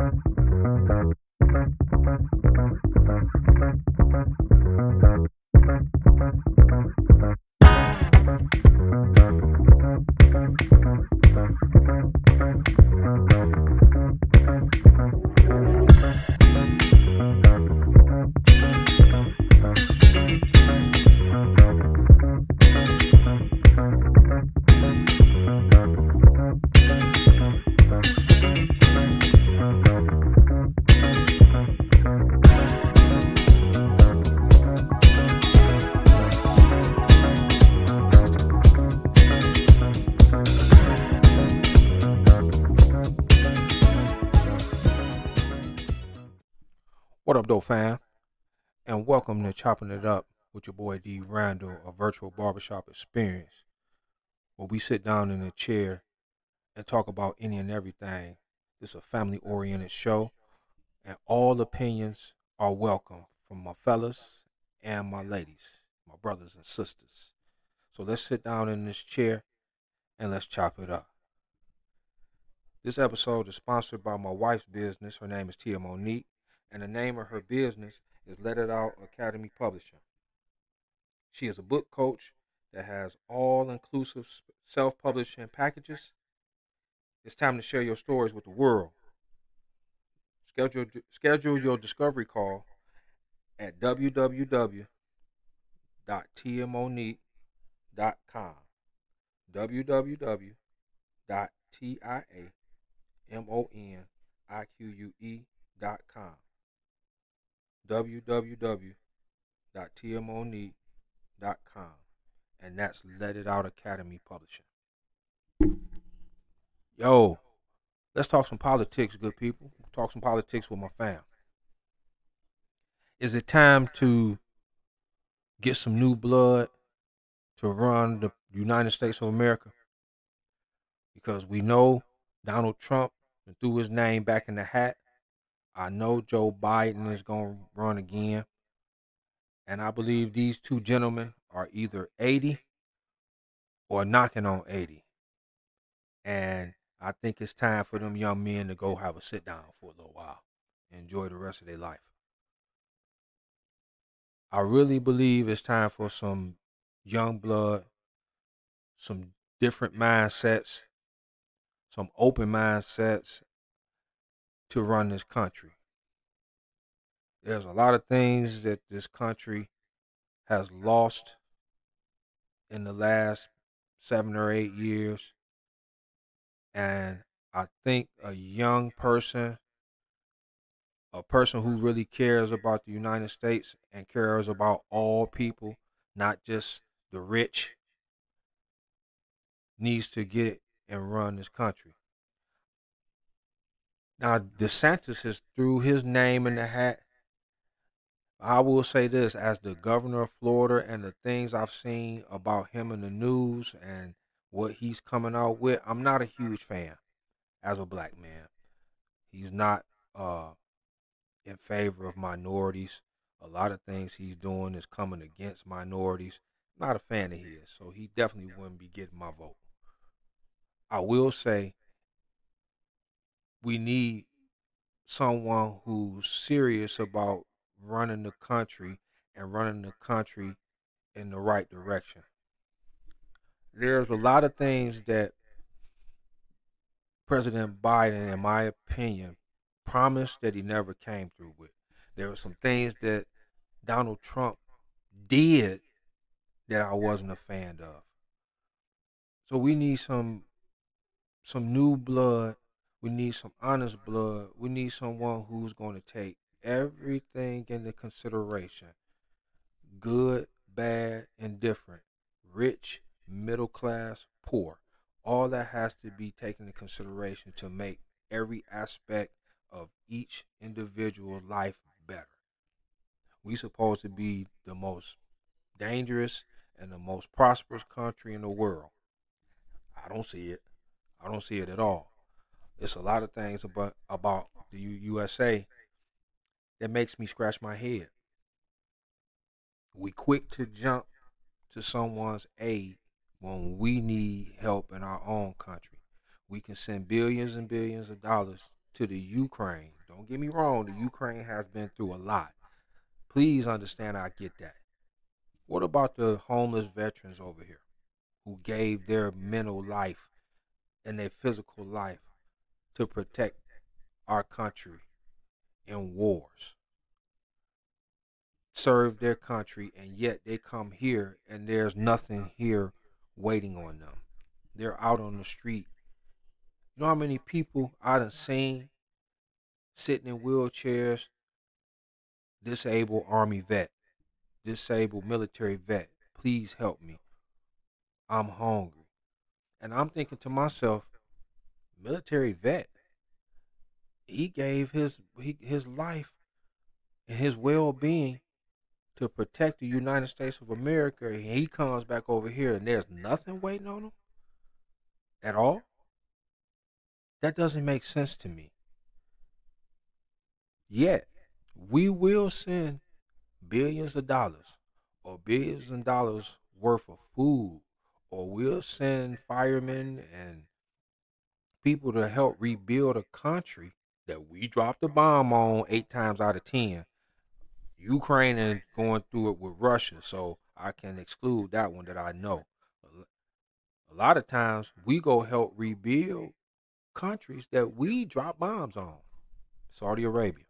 What up, fam? And welcome to Chopping It Up with your boy D. Randall, a virtual barbershop experience where we sit down in a chair and talk about any and everything. This is a family oriented show, and all opinions are welcome from my fellas and my ladies, my brothers and sisters. So let's sit down in this chair and let's chop it up. This episode is sponsored by my wife's business. Her name is Tia Monique and the name of her business is Let It Out Academy Publishing. She is a book coach that has all inclusive self publishing packages. It's time to share your stories with the world. Schedule, schedule your discovery call at www.tiamonique.com. www.tiamonique.com www.tmonique.com. And that's Let It Out Academy Publishing. Yo, let's talk some politics, good people. Talk some politics with my fam. Is it time to get some new blood to run the United States of America? Because we know Donald Trump threw his name back in the hat I know Joe Biden is going to run again. And I believe these two gentlemen are either 80 or knocking on 80. And I think it's time for them young men to go have a sit down for a little while. Enjoy the rest of their life. I really believe it's time for some young blood, some different mindsets, some open mindsets, to run this country. There's a lot of things that this country has lost in the last seven or eight years. And I think a young person, a person who really cares about the United States and cares about all people, not just the rich, needs to get and run this country. Now DeSantis has threw his name in the hat. I will say this as the governor of Florida and the things I've seen about him in the news and what he's coming out with, I'm not a huge fan as a black man. He's not uh, in favor of minorities. A lot of things he's doing is coming against minorities. not a fan of his, so he definitely wouldn't be getting my vote. I will say we need someone who's serious about running the country and running the country in the right direction. There's a lot of things that President Biden, in my opinion, promised that he never came through with. There were some things that Donald Trump did that I wasn't a fan of. So we need some some new blood we need some honest blood. We need someone who's going to take everything into consideration good, bad, indifferent, rich, middle class, poor. All that has to be taken into consideration to make every aspect of each individual life better. We supposed to be the most dangerous and the most prosperous country in the world. I don't see it. I don't see it at all it's a lot of things about about the USA that makes me scratch my head. We quick to jump to someone's aid when we need help in our own country. We can send billions and billions of dollars to the Ukraine. Don't get me wrong, the Ukraine has been through a lot. Please understand I get that. What about the homeless veterans over here who gave their mental life and their physical life to protect our country in wars? Serve their country, and yet they come here and there's nothing here waiting on them. They're out on the street. You know how many people I done seen sitting in wheelchairs, disabled army vet, disabled military vet, please help me. I'm hungry. And I'm thinking to myself, military vet, he gave his he, his life and his well-being to protect the United States of America, and he comes back over here and there's nothing waiting on him at all. That doesn't make sense to me. Yet, we will send billions of dollars or billions of dollars worth of food, or we'll send firemen and people to help rebuild a country that we dropped a bomb on eight times out of ten Ukraine and going through it with Russia, so I can exclude that one that I know. A lot of times we go help rebuild countries that we drop bombs on. Saudi Arabia,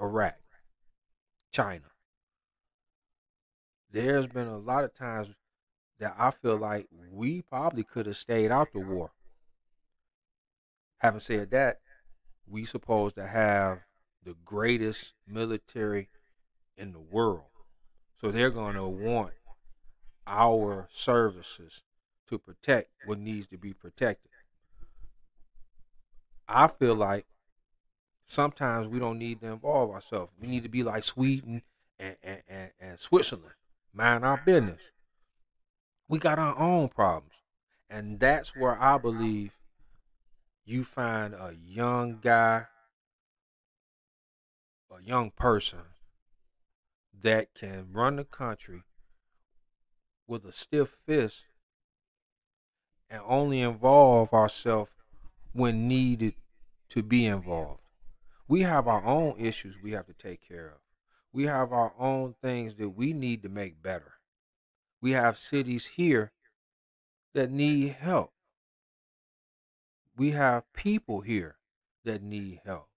Iraq, China. There's been a lot of times that I feel like we probably could have stayed out the war. Having said that, we supposed to have the greatest military in the world. So they're going to want our services to protect what needs to be protected. I feel like sometimes we don't need to involve ourselves. We need to be like Sweden and, and, and, and Switzerland, mind our business. We got our own problems. And that's where I believe you find a young guy, a young person that can run the country with a stiff fist and only involve ourselves when needed to be involved. We have our own issues we have to take care of. We have our own things that we need to make better. We have cities here that need help. We have people here that need help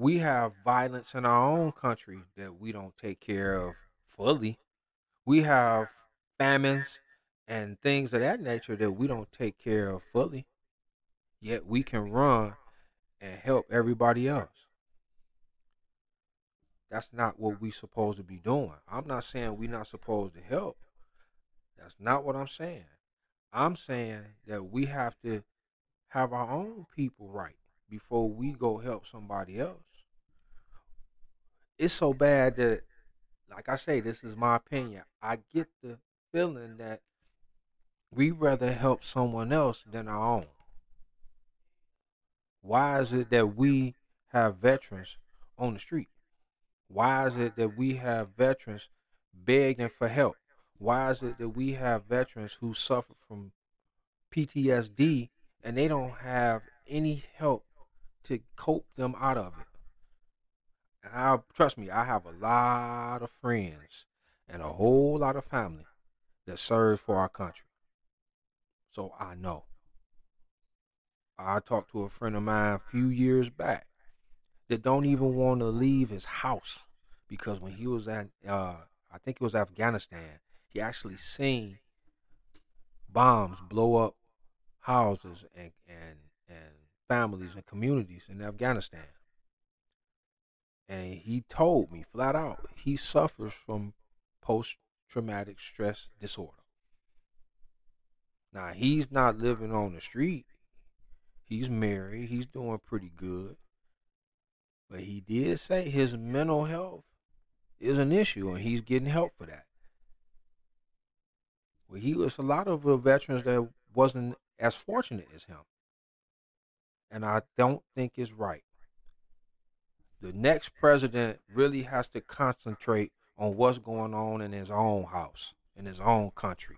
we have violence in our own country that we don't take care of fully. We have famines and things of that nature that we don't take care of fully. Yet we can run and help everybody else. That's not what we supposed to be doing. I'm not saying we're not supposed to help. That's not what I'm saying. I'm saying that we have to have our own people right before we go help somebody else it's so bad that, like I say, this is my opinion. I get the feeling that we rather help someone else than our own. Why is it that we have veterans on the street? Why is it that we have veterans begging for help? Why is it that we have veterans who suffer from PTSD and they don't have any help to cope them out of it? And I trust me, I have a lot of friends and a whole lot of family that serve for our country. So I know. I talked to a friend of mine a few years back that don't even want to leave his house because when he was at uh, I think it was Afghanistan, he actually seen bombs blow up houses and and and families and communities in Afghanistan and he told me flat out he suffers from post traumatic stress disorder. Now he's not living on the street. He's married. He's doing pretty good. But he did say his mental health is an issue and he's getting help for that. Well, he was a lot of the veterans that wasn't as fortunate as him. And I don't think it's right the next president really has to concentrate on what's going on in his own house, in his own country.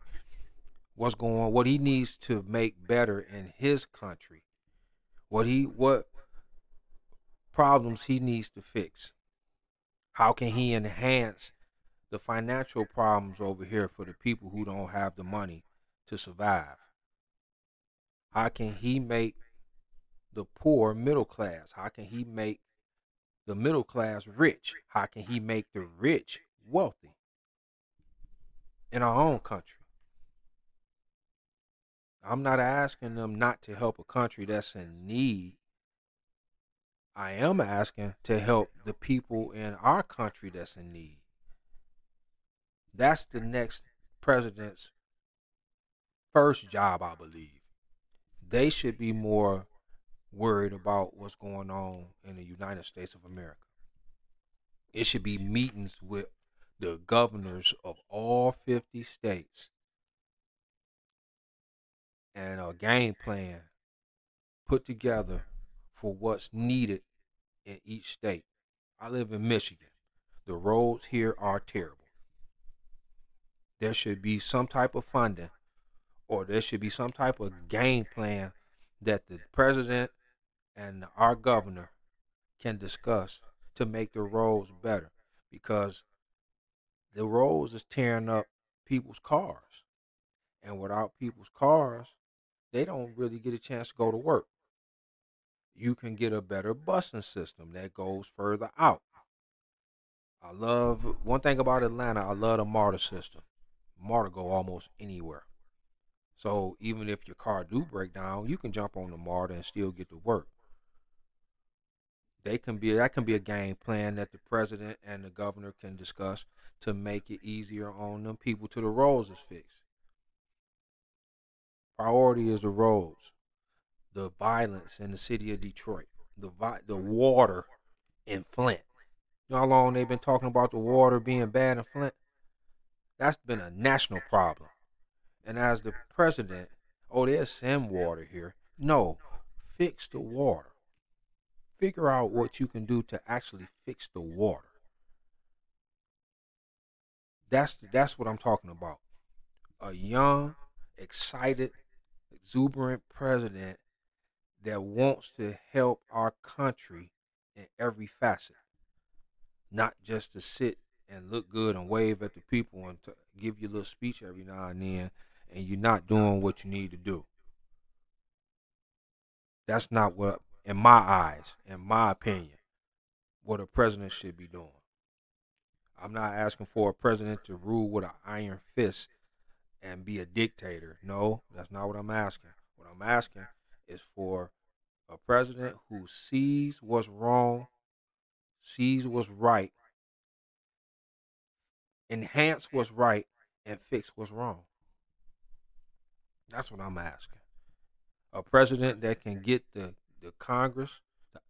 What's going on, what he needs to make better in his country. What he what problems he needs to fix? How can he enhance the financial problems over here for the people who don't have the money to survive? How can he make the poor middle class? How can he make the middle class rich? How can he make the rich wealthy in our own country? I'm not asking them not to help a country that's in need. I am asking to help the people in our country that's in need. That's the next president's first job, I believe. They should be more worried about what's going on in the United States of America. It should be meetings with the governors of all 50 states and a game plan put together for what's needed in each state. I live in Michigan. The roads here are terrible. There should be some type of funding or there should be some type of game plan that the president and our governor can discuss to make the roads better because the roads is tearing up people's cars. And without people's cars, they don't really get a chance to go to work. You can get a better busing system that goes further out. I love one thing about Atlanta, I love the MARTA system. MARTA go almost anywhere. So even if your car do break down, you can jump on the MARTA and still get to work they can be that can be a game plan that the president and the governor can discuss to make it easier on them people to the roads is fixed. Priority is the roads, the violence in the city of Detroit, the vi- the water in Flint. You know how long they've been talking about the water being bad in Flint? That's been a national problem. And as the president, oh, there's some water here. No, fix the water figure out what you can do to actually fix the water. That's that's what I'm talking about. A young, excited, exuberant president that wants to help our country in every facet, not just to sit and look good and wave at the people and to give you a little speech every now and then, and you're not doing what you need to do. That's not what in my eyes, in my opinion, what a president should be doing. I'm not asking for a president to rule with an iron fist and be a dictator. No, that's not what I'm asking. What I'm asking is for a president who sees what's wrong, sees what's right, enhance what's right, and fix what's wrong. That's what I'm asking. A president that can get the the Congress, the,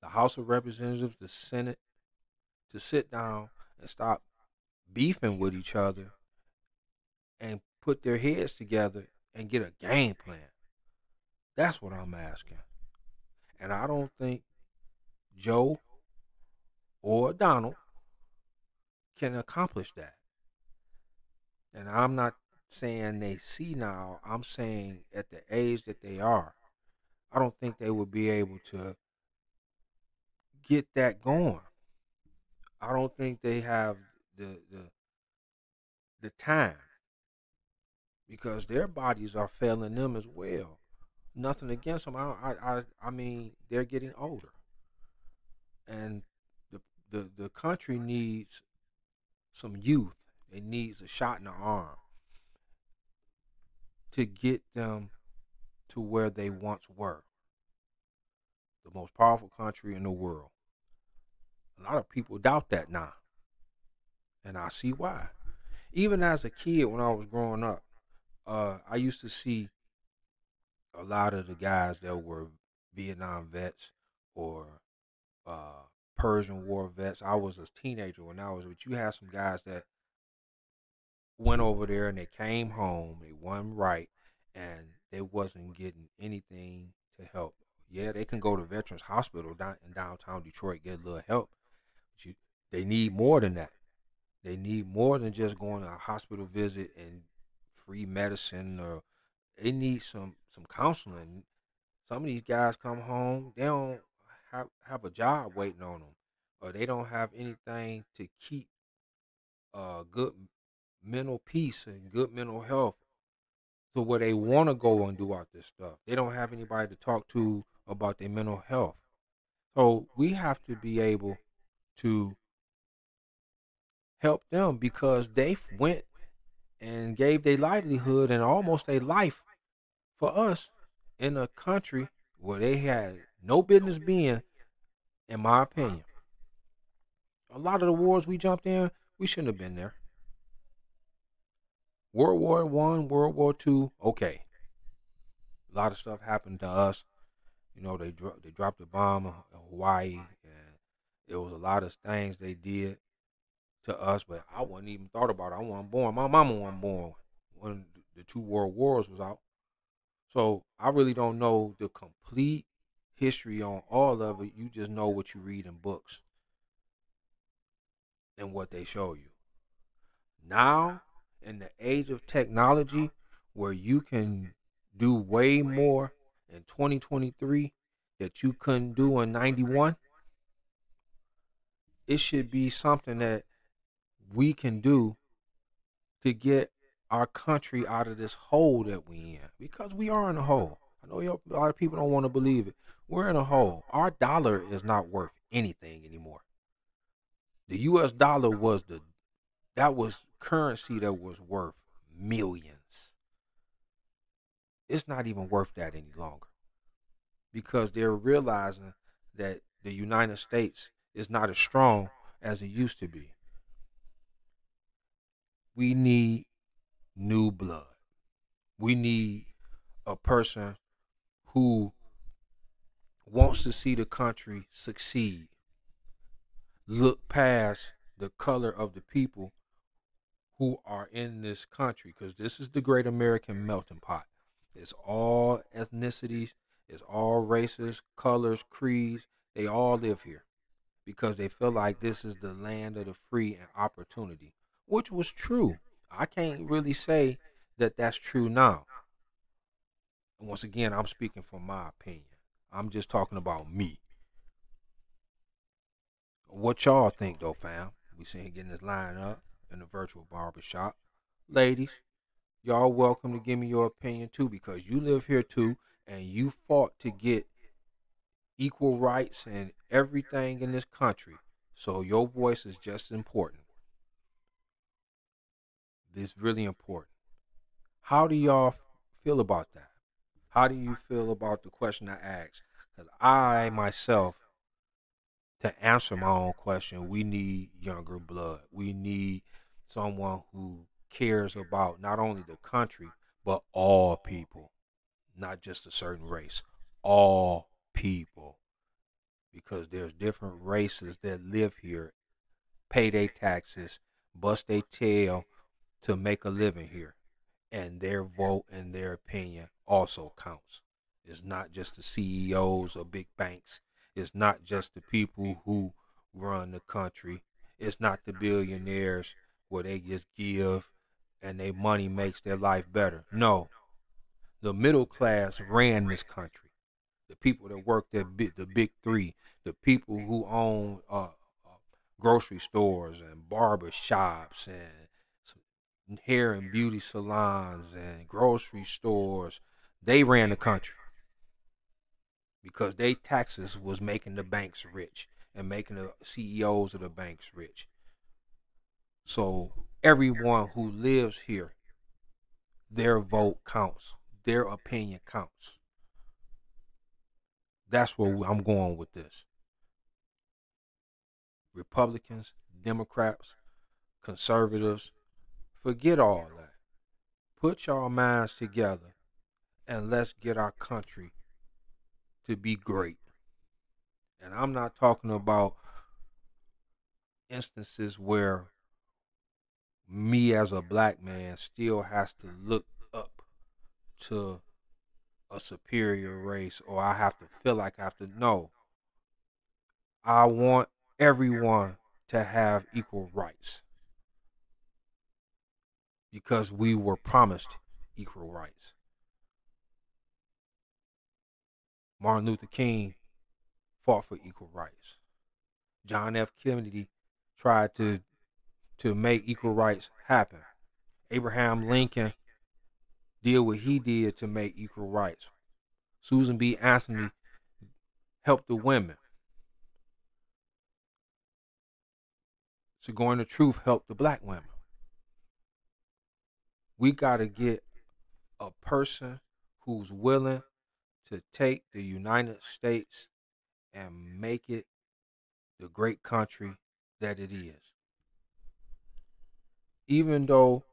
the House of Representatives, the Senate, to sit down and stop beefing with each other and put their heads together and get a game plan. That's what I'm asking. And I don't think Joe or Donald can accomplish that. And I'm not saying they see now, I'm saying at the age that they are, I don't think they would be able to get that going. I don't think they have the the the time because their bodies are failing them as well. Nothing against them. I I I mean they're getting older, and the the the country needs some youth. It needs a shot in the arm to get them to where they once were. The most powerful country in the world. A lot of people doubt that now. And I see why. Even as a kid, when I was growing up, uh, I used to see a lot of the guys that were Vietnam vets or uh, Persian War vets. I was a teenager when I was, but you had some guys that went over there and they came home, they won right, and they wasn't getting anything to help. Yeah, they can go to Veterans Hospital down in downtown Detroit get a little help. But you, they need more than that. They need more than just going to a hospital visit and free medicine or they need some some counseling. Some of these guys come home, they don't have have a job waiting on them, or they don't have anything to keep uh, good mental peace and good mental health to where they want to go and do all this stuff. They don't have anybody to talk to about their mental health. So we have to be able to help them because they went and gave their livelihood and almost their life for us in a country where they had no business being, in my opinion. A lot of the wars we jumped in, we shouldn't have been there. World War One, World War Two, okay. A lot of stuff happened to us. You know, they dro- they dropped a bomb in Hawaii, and it was a lot of things they did to us. But I wasn't even thought about it. I wasn't born. My mama wasn't born when the two world wars was out. So I really don't know the complete history on all of it. You just know what you read in books and what they show you. Now in the age of technology where you can do way more in 2023 that you couldn't do in 91 it should be something that we can do to get our country out of this hole that we in because we are in a hole i know a lot of people don't want to believe it we're in a hole our dollar is not worth anything anymore the us dollar was the that was currency that was worth millions. It's not even worth that any longer because they're realizing that the United States is not as strong as it used to be. We need new blood. We need a person who wants to see the country succeed. Look past the color of the people who are in this country because this is the great American melting pot. It's all ethnicities, it's all races, colors, creeds. They all live here because they feel like this is the land of the free and opportunity, which was true. I can't really say that that's true now. Once again, I'm speaking from my opinion. I'm just talking about me. What y'all think though, fam? We seen getting this line up in the virtual barbershop. Ladies, y'all welcome to give me your opinion too because you live here too and you fought to get equal rights and everything in this country. So your voice is just important. It's really important. How do y'all feel about that? How do you feel about the question I asked? Because I myself, to answer my own question, we need younger blood. We need someone who cares about not only the country but all people, not just a certain race, all people. Because there's different races that live here, pay their taxes, bust their tail to make a living here. And their vote and their opinion also counts. It's not just the CEOs or big banks. It's not just the people who run the country. It's not the billionaires where they just give and their money makes their life better. No. The middle class ran this country. The people that work at the big three, the people who own uh, uh, grocery stores and barber shops and hair and beauty salons and grocery stores, they ran the country because they taxes was making the banks rich and making the CEOs of the banks rich. So everyone who lives here, their vote counts. Their opinion counts. That's where I'm going with this. Republicans, Democrats, conservatives, forget all that. Put your minds together and let's get our country to be great. And I'm not talking about instances where me as a black man still has to look up to a superior race or I have to feel like I have to know. I want everyone to have equal rights because we were promised equal rights. Martin Luther King fought for equal rights. John F. Kennedy tried to to make equal rights happen. Abraham Lincoln did what he did to make equal rights. Susan B. Anthony helped the women. Sojourner Truth helped the black women. We got to get a person who's willing to take the United States and make it the great country that it is. Even though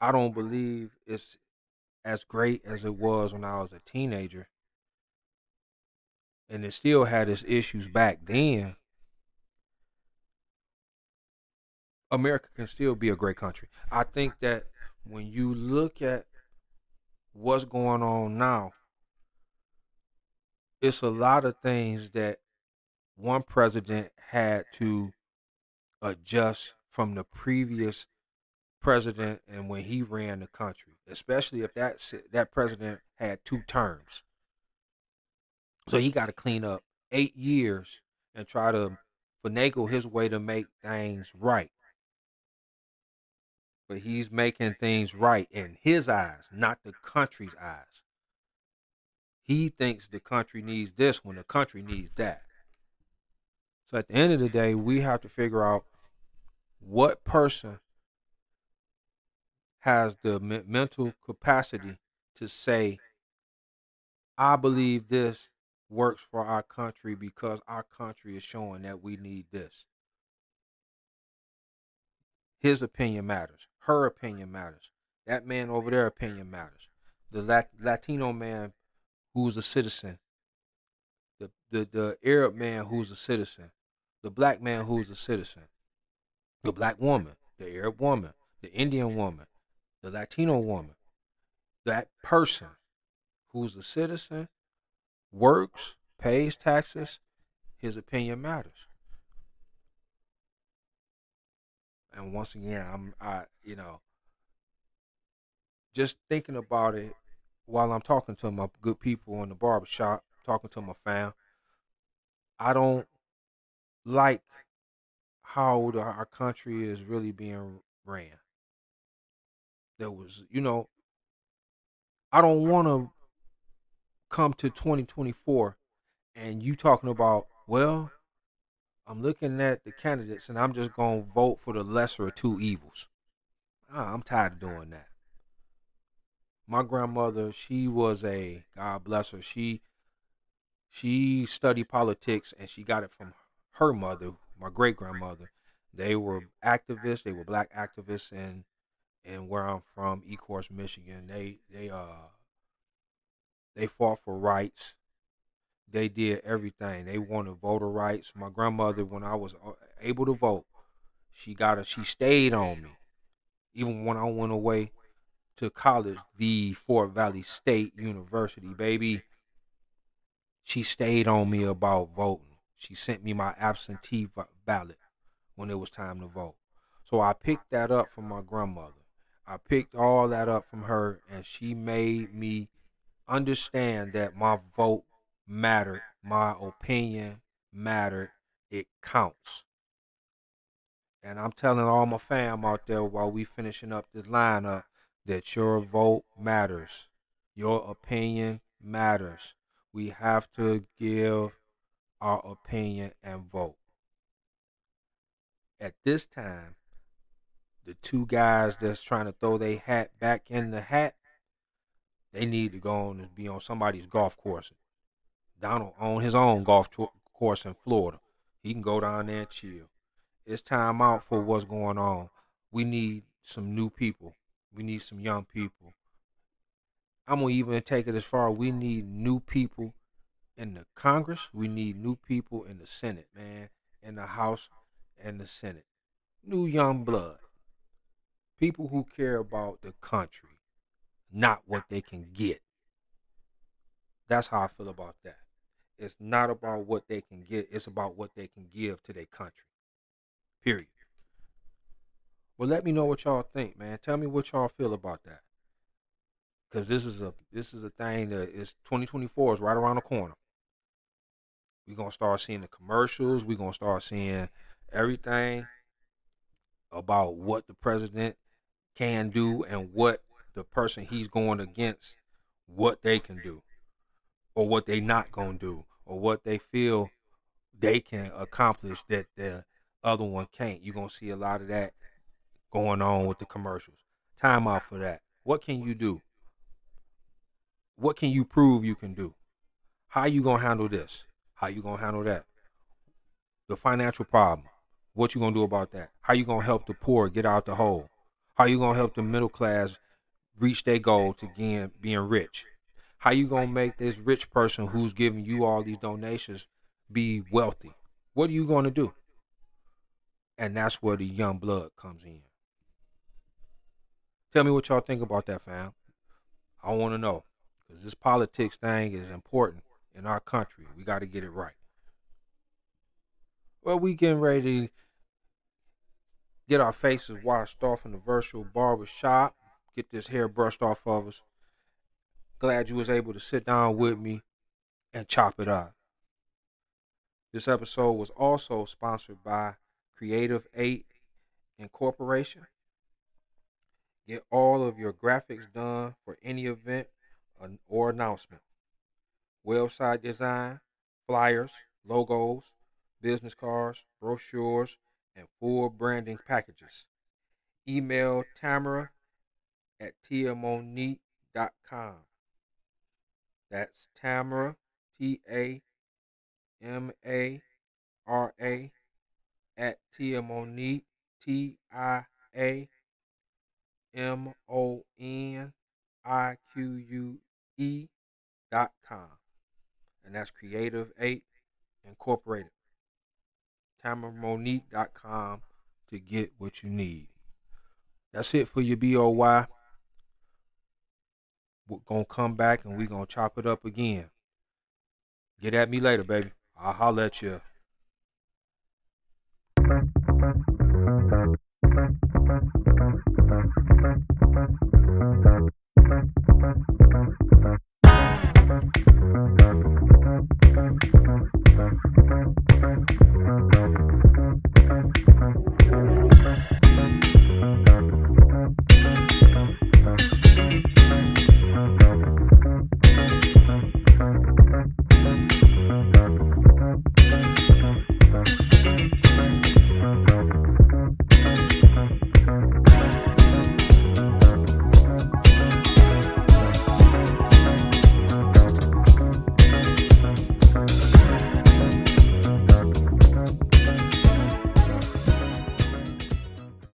I don't believe it's as great as it was when I was a teenager, and it still had its issues back then, America can still be a great country. I think that when you look at what's going on now, it's a lot of things that one president had to adjust from the previous president and when he ran the country, especially if that that president had two terms. So he got to clean up eight years and try to finagle his way to make things right. But he's making things right in his eyes, not the country's eyes. He thinks the country needs this when the country needs that. So at the end of the day, we have to figure out what person has the mental capacity to say, I believe this works for our country because our country is showing that we need this. His opinion matters. Her opinion matters. That man over there opinion matters. The Latino man who's a citizen, the, the, the Arab man who's a citizen, the black man who's a citizen, the black woman, the Arab woman, the Indian woman, the Latino woman, that person who's a citizen, works, pays taxes, his opinion matters. And once again, I'm I you know just thinking about it while I'm talking to my good people in the barbershop, talking to my fam, I don't like how our country is really being ran. There was, you know, I don't want to come to 2024 and you talking about, well, I'm looking at the candidates and I'm just going to vote for the lesser of two evils. Ah, I'm tired of doing that my grandmother, she was a God bless her. She she studied politics and she got it from her mother, my great grandmother. They were activists. They were black activists and and where I'm from, Ecorse, Michigan. They they uh they fought for rights. They did everything. They wanted voter rights. My grandmother, when I was uh, able to vote, she got a she stayed on me, even when I went away to college, the Fort Valley State University, baby. She stayed on me about voting. She sent me my absentee ballot when it was time to vote. So I picked that up from my grandmother. I picked all that up from her, and she made me understand that my vote mattered, my opinion mattered, it counts. And I'm telling all my fam out there while we finishing up this lineup, that your vote matters. Your opinion matters. We have to give our opinion and vote. At this time, the two guys that's trying to throw their hat back in the hat, they need to go on and be on somebody's golf course. Donald on his own golf course in Florida. He can go down there and chill. It's time out for uh-huh. what's going on. We need some new people. We need some young people. I'm gonna even take it as far. We need new people in the Congress. We need new people in the Senate, man, in the House and the Senate. New young blood. People who care about the country, not what they can get. That's how I feel about that. It's not about what they can get, it's about what they can give to their country. Period. Well, let me know what y'all think, man. Tell me what y'all feel about that. Cause this is a this is a thing that is 2024 is right around the corner. We're gonna start seeing the commercials. We're gonna start seeing everything about what the president can do and what the person he's going against what they can do or what they not gonna do or what they feel they can accomplish that the other one can't. You're gonna see a lot of that going on with the commercials. Time out for that. What can you do? What can you prove you can do? How you gonna handle this? How you gonna handle that? The financial problem. What you gonna do about that? How you gonna help the poor get out the hole? How you gonna help the middle class reach their goal to again being rich? How you gonna make this rich person who's giving you all these donations be wealthy? What are you gonna do? And that's where the young blood comes in. Tell me what y'all think about that, fam. I want to know because this politics thing is important in our country. We got to get it right. Well, we getting ready to get our faces washed off in the virtual barber shop. Get this hair brushed off of us. Glad you was able to sit down with me and chop it up. This episode was also sponsored by Creative 8 Incorporation. Get all of your graphics done for any event or announcement. Website design, flyers, logos, business cards, brochures, and full branding packages. Email Tamara at tiamonique.com. That's Tamara, T A M A R A, at tiamonique, T I A M O N I Q U E dot com. And that's Creative 8 Incorporated. dot com to get what you need. That's it for your BOY. We're gonna come back and we're gonna chop it up again. Get at me later, baby. I'll holler at you. Thank you.